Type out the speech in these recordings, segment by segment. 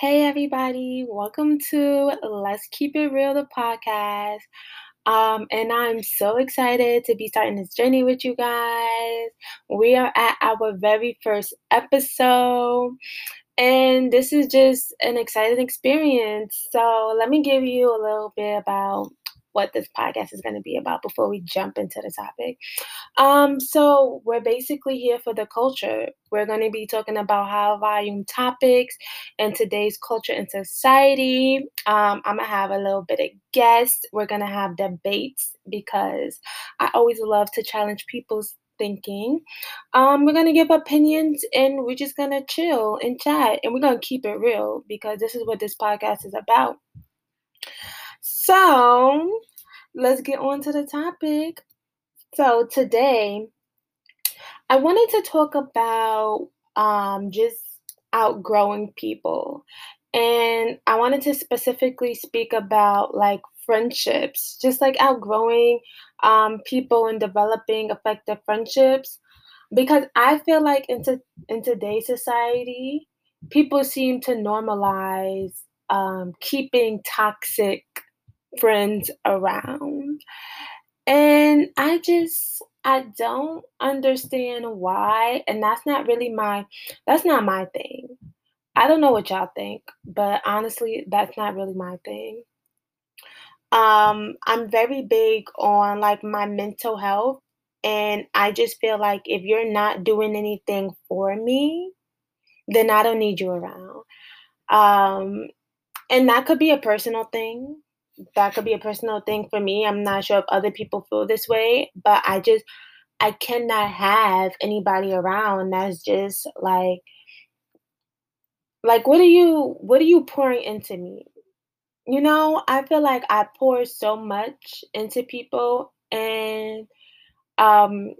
Hey, everybody, welcome to Let's Keep It Real, the podcast. Um, and I'm so excited to be starting this journey with you guys. We are at our very first episode, and this is just an exciting experience. So, let me give you a little bit about what this podcast is going to be about before we jump into the topic. Um, so we're basically here for the culture. We're going to be talking about high volume topics in today's culture and society. Um, I'm gonna have a little bit of guests. We're gonna have debates because I always love to challenge people's thinking. Um, we're gonna give opinions and we're just gonna chill and chat and we're gonna keep it real because this is what this podcast is about. So let's get on to the topic. So today I wanted to talk about um, just outgrowing people. And I wanted to specifically speak about like friendships, just like outgrowing um, people and developing effective friendships. Because I feel like in, to, in today's society, people seem to normalize um, keeping toxic friends around. And I just I don't understand why and that's not really my that's not my thing. I don't know what y'all think, but honestly, that's not really my thing. Um I'm very big on like my mental health and I just feel like if you're not doing anything for me, then I don't need you around. Um and that could be a personal thing that could be a personal thing for me. I'm not sure if other people feel this way, but I just I cannot have anybody around that's just like like what are you what are you pouring into me? You know, I feel like I pour so much into people and um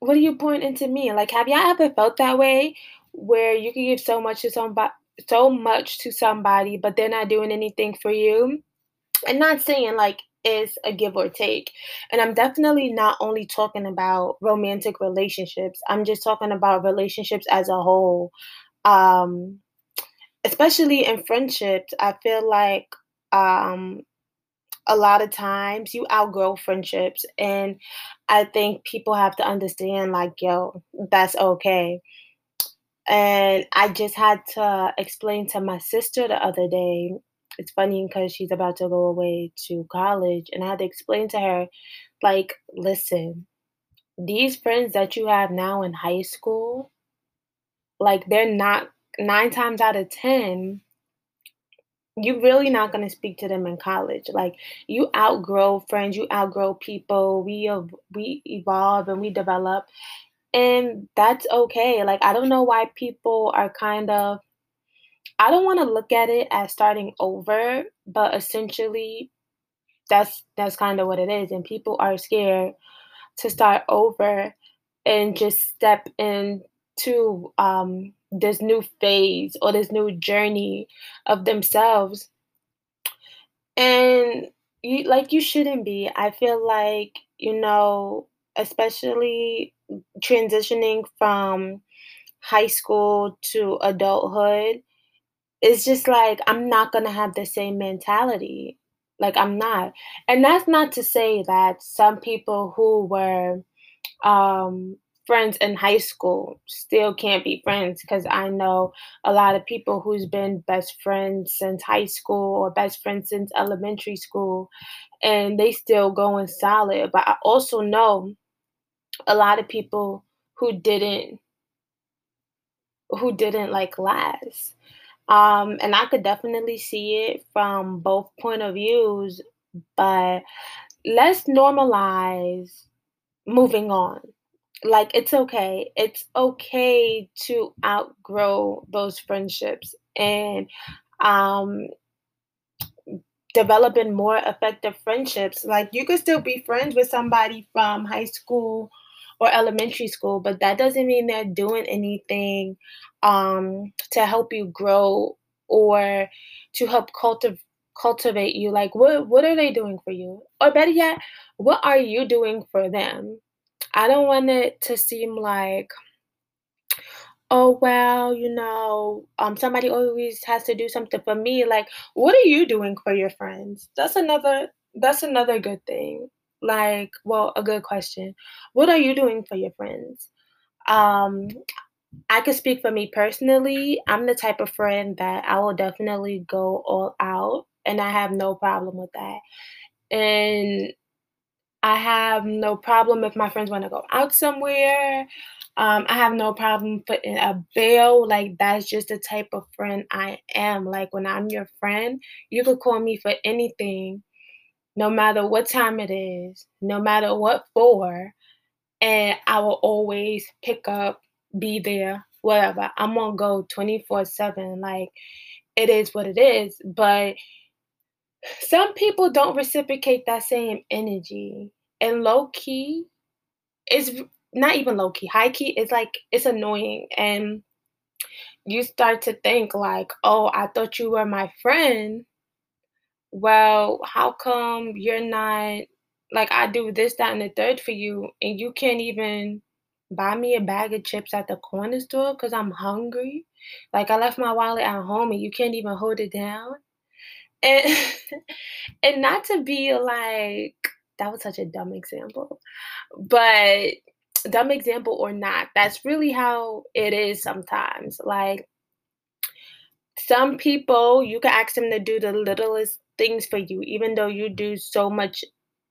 what are you pouring into me? Like have y'all ever felt that way where you can give so much to somebody so much to somebody, but they're not doing anything for you. And not saying like it's a give or take. And I'm definitely not only talking about romantic relationships, I'm just talking about relationships as a whole. Um, especially in friendships, I feel like um, a lot of times you outgrow friendships. And I think people have to understand, like, yo, that's okay. And I just had to explain to my sister the other day. It's funny because she's about to go away to college, and I had to explain to her, like, listen, these friends that you have now in high school, like, they're not nine times out of 10, you're really not going to speak to them in college. Like, you outgrow friends, you outgrow people, we, we evolve and we develop. And that's okay. Like, I don't know why people are kind of, I don't want to look at it as starting over, but essentially, that's that's kind of what it is. And people are scared to start over and just step into um, this new phase or this new journey of themselves. And you like you shouldn't be. I feel like you know, especially transitioning from high school to adulthood, it's just like I'm not gonna have the same mentality. Like I'm not. And that's not to say that some people who were um friends in high school still can't be friends because I know a lot of people who's been best friends since high school or best friends since elementary school and they still going solid. But I also know a lot of people who didn't who didn't like last. Um, and I could definitely see it from both point of views, but let's normalize moving on. Like it's okay. It's okay to outgrow those friendships and um developing more effective friendships. Like you could still be friends with somebody from high school or elementary school, but that doesn't mean they're doing anything um, to help you grow or to help cultivate cultivate you like what what are they doing for you or better yet what are you doing for them i don't want it to seem like "Oh, well, you know, um, somebody always has to do something for me." Like, what are you doing for your friends? That's another that's another good thing. Like, well, a good question. What are you doing for your friends? Um, I could speak for me personally. I'm the type of friend that I will definitely go all out, and I have no problem with that. And I have no problem if my friends wanna go out somewhere. Um, I have no problem putting a bill, like, that's just the type of friend I am. Like, when I'm your friend, you could call me for anything, no matter what time it is, no matter what for, and I will always pick up, be there, whatever. I'm gonna go 24/7, like, it is what it is, but some people don't reciprocate that same energy, and low key, it's not even low key, high key, it's like it's annoying, and you start to think like, "Oh, I thought you were my friend. Well, how come you're not like, I do this, that, and the third for you, and you can't even buy me a bag of chips at the corner store because I'm hungry? Like, I left my wallet at home, and you can't even hold it down?" And and not to be like that was such a dumb example, but dumb example or not, that's really how it is sometimes. Like some people, you can ask them to do the littlest things for you, even though you do so much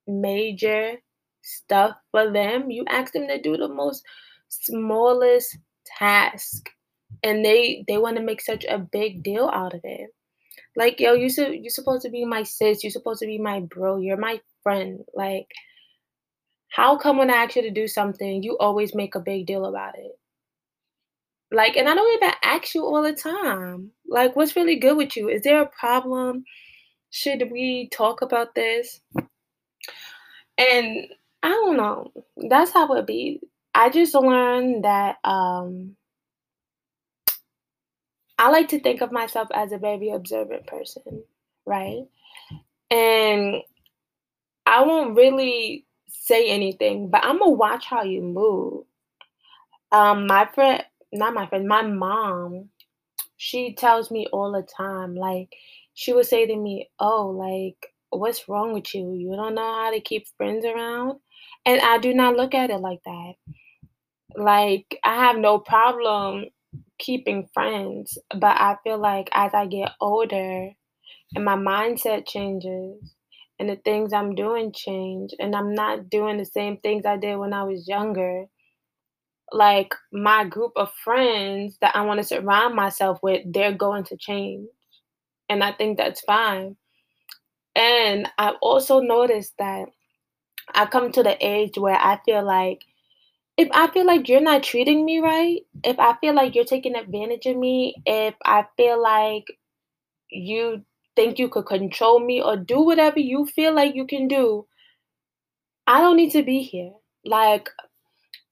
major stuff for them, you ask them to do the most smallest task, and they they wanna make such a big deal out of it. Like, "Yo, you su you supposed to be my sis, you're supposed to be my bro, you're my friend." Like how come when I ask you to do something, you always make a big deal about it? Like, and I don't even ask you all the time. Like, what's really good with you? Is there a problem? Should we talk about this? And I don't know, that's how it be. I just learned that, um I like to think of myself as a very observant person, right? And I won't really say anything, but Imma watch how you move. Um, my friend not my friend, my mom, she tells me all the time, like, she would say to me, "Oh, like, what's wrong with you? You don't know how to keep friends around?" And I do not look at it like that. Like, I have no problem keeping friends, but I feel like as I get older and my mindset changes and the things I'm doing change, and I'm not doing the same things I did when I was younger, like, my group of friends that I wanna surround myself with, they're going to change, and I think that's fine. And I've also noticed that I've come to the age where I feel like if I feel like you're not treating me right, if I feel like you're taking advantage of me, if I feel like you think you could control me or do whatever you feel like you can do I don't need to be here. Like,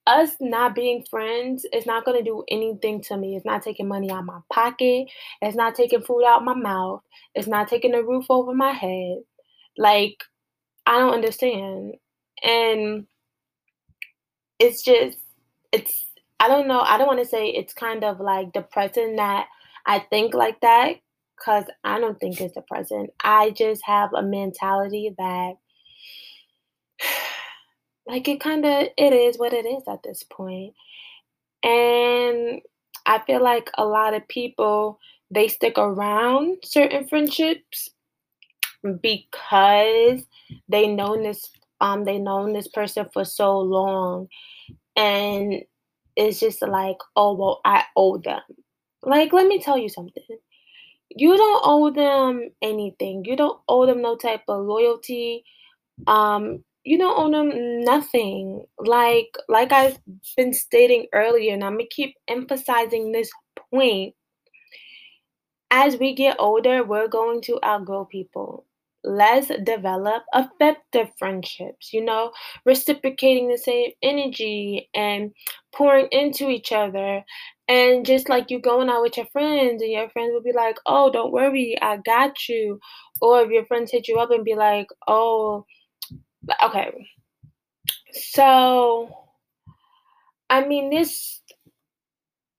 us not being friends is not gonna do anything to me, it's not taking money out my pocket, it's not taking food out my mouth, it's not taking a roof over my head. Like, I don't understand. And it's just it's I don't know, I don't wanna say it's kind of, like, depressing that I think like that because I don't think it's depressing. I just have a mentality that like, it kinda it is what it is at this point. And I feel like a lot of people, they stick around certain friendships because they known this um, they known this person for so long, and it's just like, "Oh, well, I owe them." Like, let me tell you something, you don't owe them anything, you don't owe them no type of loyalty, um, you don't owe them nothing. Like like I've been stating earlier, and Imma keep emphasizing this point as we get older, we're going to outgrow people. Let's develop effective friendships, you know, reciprocating the same energy and pouring into each other, and just like you going out with your friends, and your friends will be like, "Oh, don't worry, I got you." Or if your friends hit you up and be like, "Oh" okay. So, I mean, this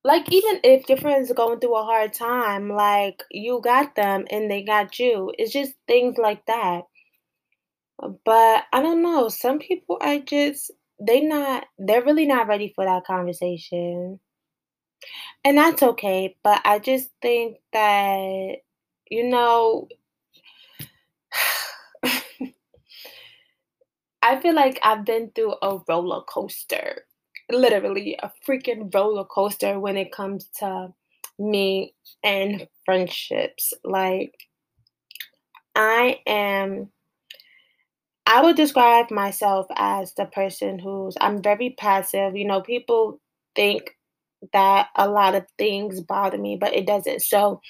like even if your friends are going through a hard time, like you got them and they got you. It's just things like that. But I don't know, some people are just they not they're really not ready for that conversation. And that's okay, but I just think that you know I feel like I've been through a roller coaster. Literally a freaking roller coaster when it comes to me and friendships. Like I am I would describe myself as the person who's I'm very passive. You know, people think that a lot of things bother me, but it doesn't. So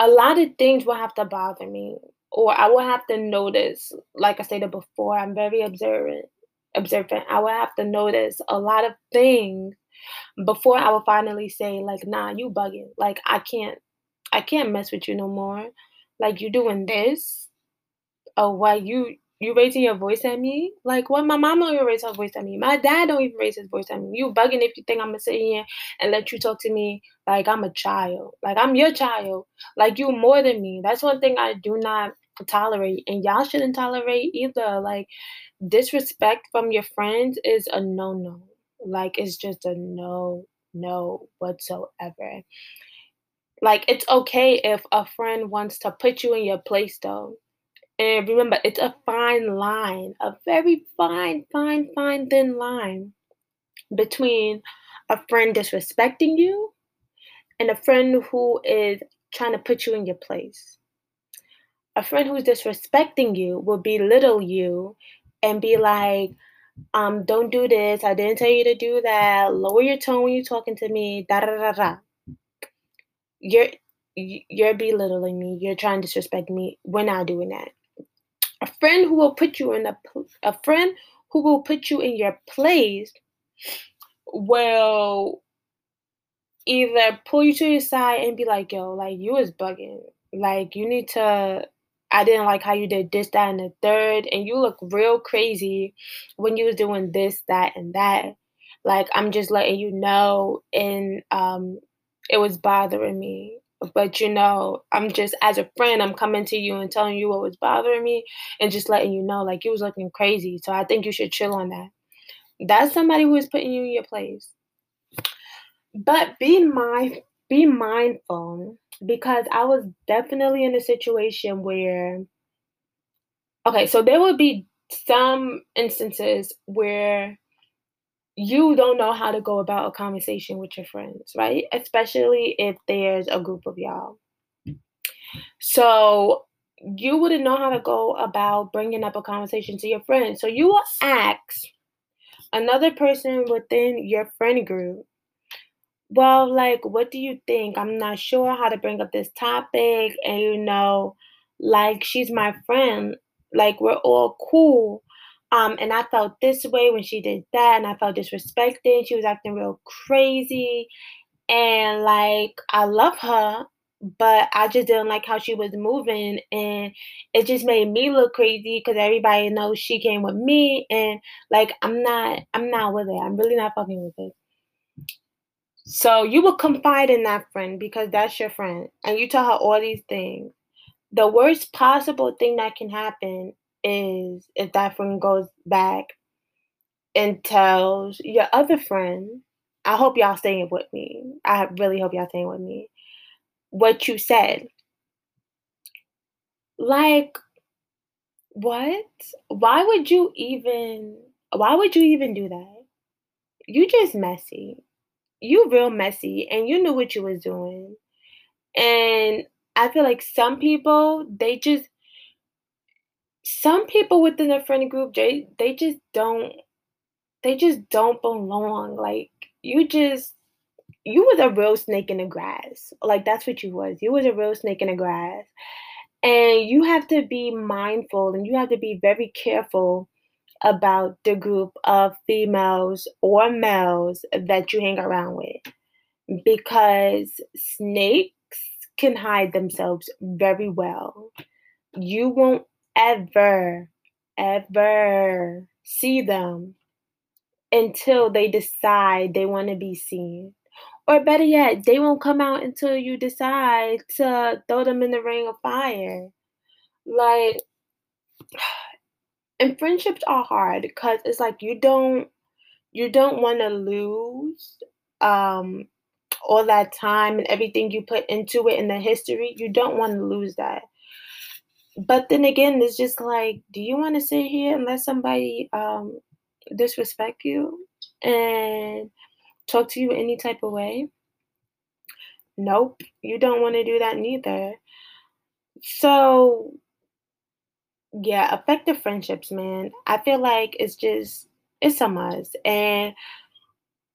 a lot of things will have to bother me or I will have to notice, like I stated before, I'm very observant. Observant. I will have to notice a lot of things before I will finally say, like, nah, you bugging. Like I can't I can't mess with you no more. Like you doing this. Oh, why you you raising your voice at me? Like what? My mom don't even raise her voice at me. My dad don't even raise his voice at me. You bugging if you think I'm gonna sit here and let you talk to me like I'm a child. Like I'm your child. Like you more than me. That's one thing I do not tolerate, and y'all shouldn't tolerate either. Like disrespect from your friends is a no no. Like it's just a no no whatsoever. Like it's okay if a friend wants to put you in your place though and remember, it's a fine line, a very fine, fine, fine, thin line between a friend disrespecting you and a friend who is trying to put you in your place. A friend who's disrespecting you will belittle you and be like, um, don't do this. I didn't tell you to do that. Lower your tone when you're talking to me. Da da da da. You're you're belittling me. You're trying to disrespect me. We're not doing that a friend who will put you in a a friend who will put you in your place will either pull you to your side and be like, yo, like you is bugging. Like you need to I didn't like how you did this, that, and the third, and you look real crazy when you was doing this, that, and that. Like I'm just letting you know, and um, it was bothering me. But you know, I'm just as a friend, I'm coming to you and telling you what was bothering me and just letting you know, like you was looking crazy. So I think you should chill on that. That's somebody who is putting you in your place. But be mind be mindful because I was definitely in a situation where okay, so there would be some instances where you don't know how to go about a conversation with your friends, right? Especially if there's a group of y'all. So you wouldn't know how to go about bringing up a conversation to your friends. So you will ask another person within your friend group, well, like, what do you think? I'm not sure how to bring up this topic. And, you know, like, she's my friend. Like, we're all cool. Um, and I felt this way when she did that, and I felt disrespected. She was acting real crazy, and like I love her, but I just didn't like how she was moving, and it just made me look crazy because everybody knows she came with me, and like I'm not, I'm not with it. I'm really not fucking with it. So you will confide in that friend because that's your friend, and you tell her all these things. The worst possible thing that can happen is if that friend goes back and tells your other friend, I hope y'all staying with me. I really hope y'all staying with me. What you said. Like, what? Why would you even why would you even do that? You just messy. You real messy and you knew what you was doing. And I feel like some people they just some people within a friend group they they just don't they just don't belong. Like you just you was a real snake in the grass. Like that's what you was. You was a real snake in the grass. And you have to be mindful and you have to be very careful about the group of females or males that you hang around with. Because snakes can hide themselves very well. You won't ever, ever see them until they decide they want to be seen. Or better yet, they won't come out until you decide to throw them in the ring of fire. Like and friendships are hard because it's like you don't you don't want to lose um all that time and everything you put into it in the history. You don't want to lose that. But then again, it's just like, do you want to sit here and let somebody um disrespect you and talk to you any type of way? Nope, you don't want to do that neither. So, yeah, effective friendships, man. I feel like it's just it's a must. And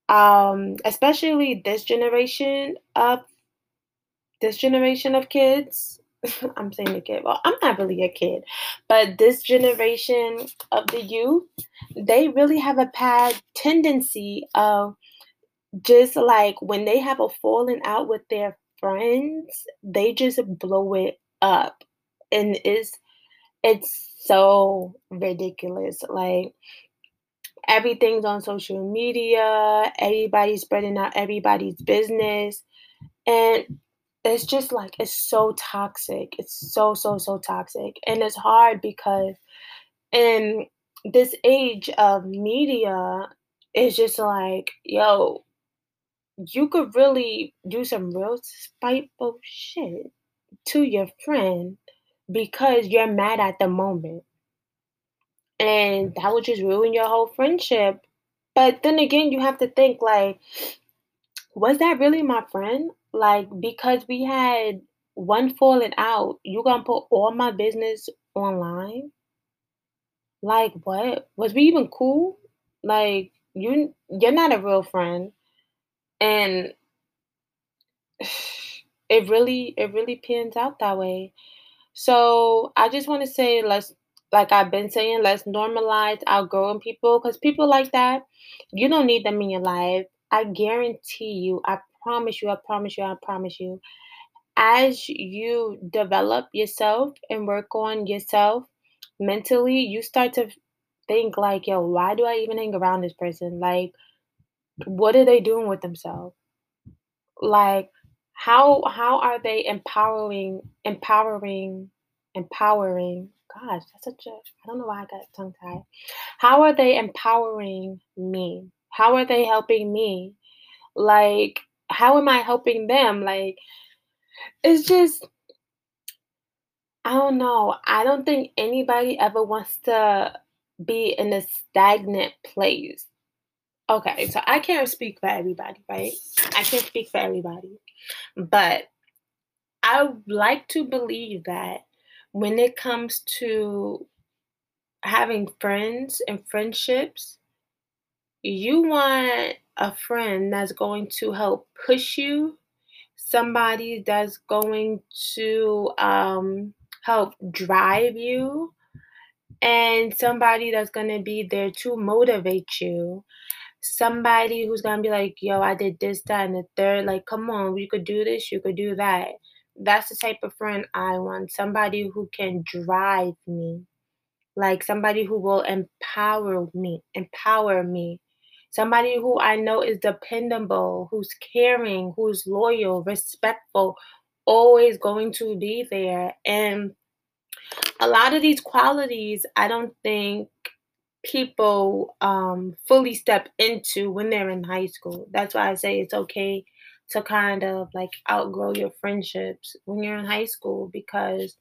um especially this generation of this generation of kids i'm saying a kid well i'm not really a kid but this generation of the youth they really have a bad tendency of just like when they have a falling out with their friends they just blow it up and it's it's so ridiculous like everything's on social media, everybody's spreading out everybody's business. And it's just like it's so toxic. It's so so so toxic. And it's hard because in this age of media, it's just like, yo, you could really do some real spiteful shit to your friend because you're mad at the moment and mm-hmm. that would just ruin your whole friendship. But then again, you have to think like, was that really my friend? Like, because we had one falling out, you gonna put all my business online? Like, what? Was we even cool? Like, you you're not a real friend, and it really it really pans out that way. So I just want to say let's like I've been saying, let's normalize outgrowing people because people like that, you don't need them in your life. I guarantee you, I promise you, I promise you, I promise you, as you develop yourself and work on yourself mentally, you start to think like, yo, why do I even hang around this person? Like, what are they doing with themselves? Like, how how are they empowering empowering empowering gosh, that's such a, I don't know why I got tongue tied. How are they empowering me? How are they helping me? Like, how am I helping them? Like, it's just, I don't know. I don't think anybody ever wants to be in a stagnant place. Okay, so I can't speak for everybody, right? I can't speak for everybody. But I like to believe that when it comes to having friends and friendships, you want a friend that's going to help push you, somebody that's going to um, help drive you, and somebody that's going to be there to motivate you. Somebody who's to be like, yo, I did this, that, and the third. Like, come on, you could do this, you could do that that's the type of friend I want. Somebody who can drive me. Like somebody who will empower me, empower me. Somebody who I know is dependable, who's caring, who's loyal, respectful, always going to be there. And a lot of these qualities, I don't think people um, fully step into when they're in high school. That's why I say it's okay to kind of like outgrow your friendships when you're in high school because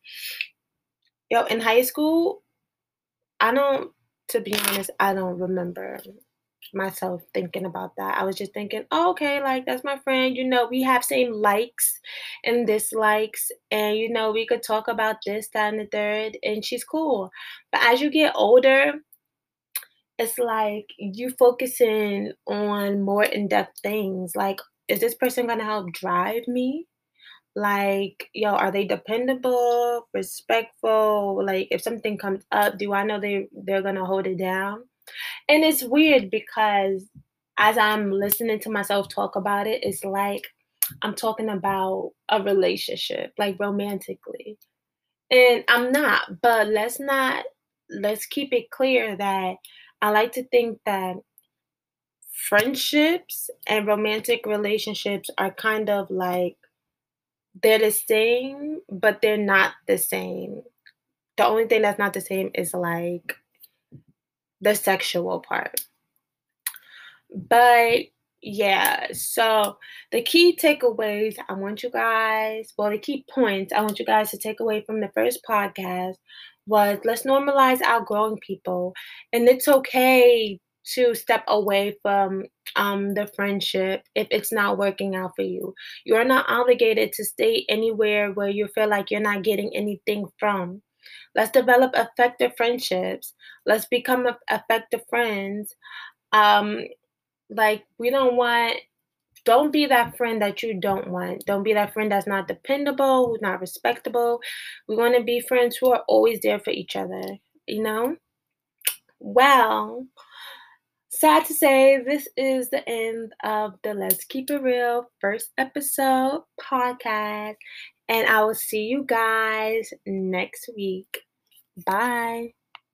yo in high school I don't to be honest I don't remember myself thinking about that. I was just thinking, oh, okay, like that's my friend. You know, we have same likes and dislikes, and you know, we could talk about this, that, and the third, and she's cool. But as you get older, it's like you focusing on more in-depth things like is this person going to help drive me? Like, yo, are they dependable, respectful? Like, if something comes up, do I know they they're gonna hold it down? And it's weird because as I'm listening to myself talk about it, it's like I'm talking about a relationship, like romantically. And I'm not, but let's not let's keep it clear that I like to think that friendships and romantic relationships are kind of like they're the same, but they're not the same. The only thing that's not the same is like the sexual part. But yeah, so the key takeaways I want you guys, well, the key points I want you guys to take away from the first podcast was let's normalize outgrowing people. And it's okay to step away from um, the friendship if it's not working out for you. You're not obligated to stay anywhere where you feel like you're not getting anything from. Let's develop effective friendships. Let's become effective friends. Um, like, we don't want don't be that friend that you don't want. Don't be that friend that's not dependable, who's not respectable. We want to be friends who are always there for each other, you know? Well, sad to say, this is the end of the Let's Keep It Real first episode podcast. And I will see you guys next week. Bye.